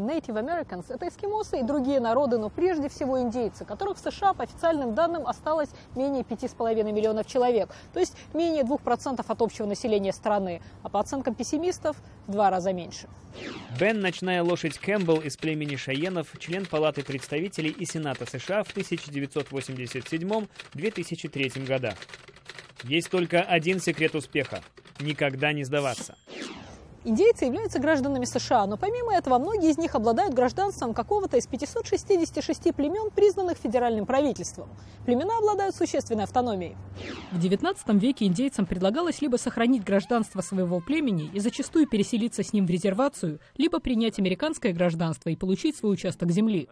Native Americans – это эскимосы и другие народы, но прежде всего индейцы, которых в США по официальным данным осталось менее 5,5 миллионов человек, то есть менее 2% от общего населения страны, а по оценкам пессимистов в два раза меньше. Бен – ночная лошадь Кэмпбелл из племени Шаенов, член Палаты представителей и Сената США в 1987-2003 годах. Есть только один секрет успеха – никогда не сдаваться. Индейцы являются гражданами США, но помимо этого многие из них обладают гражданством какого-то из 566 племен, признанных федеральным правительством. Племена обладают существенной автономией. В XIX веке индейцам предлагалось либо сохранить гражданство своего племени и зачастую переселиться с ним в резервацию, либо принять американское гражданство и получить свой участок земли.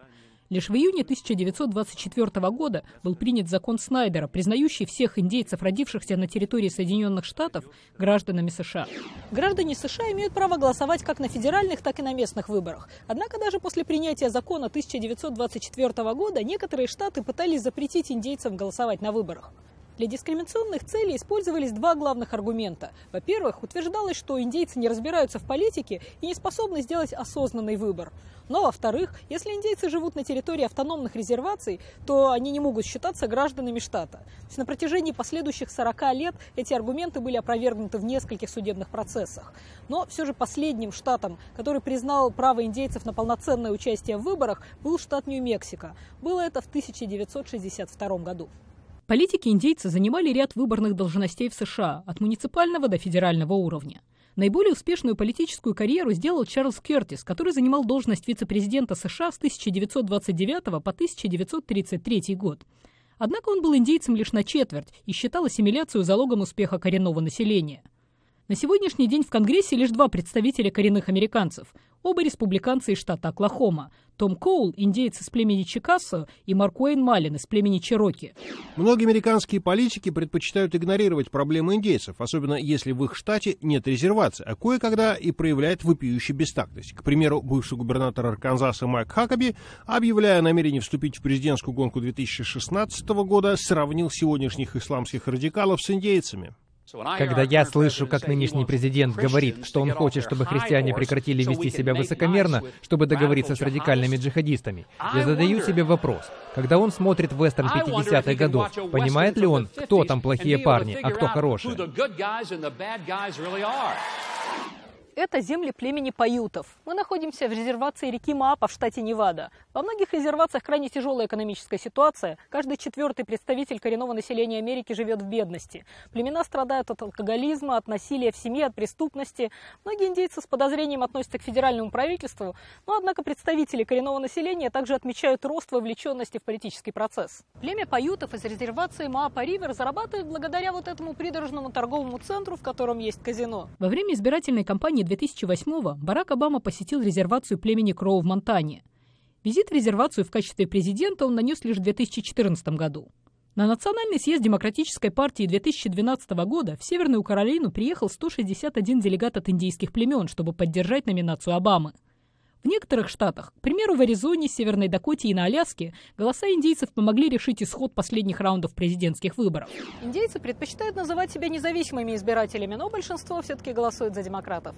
Лишь в июне 1924 года был принят закон Снайдера, признающий всех индейцев, родившихся на территории Соединенных Штатов, гражданами США. Граждане США имеют право голосовать как на федеральных, так и на местных выборах. Однако даже после принятия закона 1924 года некоторые штаты пытались запретить индейцам голосовать на выборах. Для дискриминационных целей использовались два главных аргумента. Во-первых, утверждалось, что индейцы не разбираются в политике и не способны сделать осознанный выбор. Но, во-вторых, если индейцы живут на территории автономных резерваций, то они не могут считаться гражданами штата. На протяжении последующих 40 лет эти аргументы были опровергнуты в нескольких судебных процессах. Но все же последним штатом, который признал право индейцев на полноценное участие в выборах, был штат Нью-Мексико. Было это в 1962 году. Политики-индейцы занимали ряд выборных должностей в США, от муниципального до федерального уровня. Наиболее успешную политическую карьеру сделал Чарльз Кертис, который занимал должность вице-президента США с 1929 по 1933 год. Однако он был индейцем лишь на четверть и считал ассимиляцию залогом успеха коренного населения. На сегодняшний день в Конгрессе лишь два представителя коренных американцев оба республиканцы из штата Оклахома. Том Коул, индейец из племени Чикасо, и Марк Уэйн Малин из племени Чероки. Многие американские политики предпочитают игнорировать проблемы индейцев, особенно если в их штате нет резервации, а кое-когда и проявляет вопиющую бестактность. К примеру, бывший губернатор Арканзаса Майк Хакаби, объявляя намерение вступить в президентскую гонку 2016 года, сравнил сегодняшних исламских радикалов с индейцами. Когда я слышу, как нынешний президент говорит, что он хочет, чтобы христиане прекратили вести себя высокомерно, чтобы договориться с радикальными джихадистами, я задаю себе вопрос. Когда он смотрит вестерн 50-х годов, понимает ли он, кто там плохие парни, а кто хорошие? Это земли племени Паютов. Мы находимся в резервации реки Маапа в штате Невада. Во многих резервациях крайне тяжелая экономическая ситуация. Каждый четвертый представитель коренного населения Америки живет в бедности. Племена страдают от алкоголизма, от насилия в семье, от преступности. Многие индейцы с подозрением относятся к федеральному правительству, но однако представители коренного населения также отмечают рост вовлеченности в политический процесс. Племя Паютов из резервации Маапа-Ривер зарабатывает благодаря вот этому придорожному торговому центру, в котором есть казино. Во время избирательной кампании 2008-го Барак Обама посетил резервацию племени Кроу в Монтане. Визит в резервацию в качестве президента он нанес лишь в 2014 году. На Национальный съезд Демократической партии 2012 года в Северную Каролину приехал 161 делегат от индийских племен, чтобы поддержать номинацию Обамы. В некоторых штатах, к примеру, в Аризоне, Северной Дакоте и на Аляске, голоса индейцев помогли решить исход последних раундов президентских выборов. Индейцы предпочитают называть себя независимыми избирателями, но большинство все-таки голосует за демократов.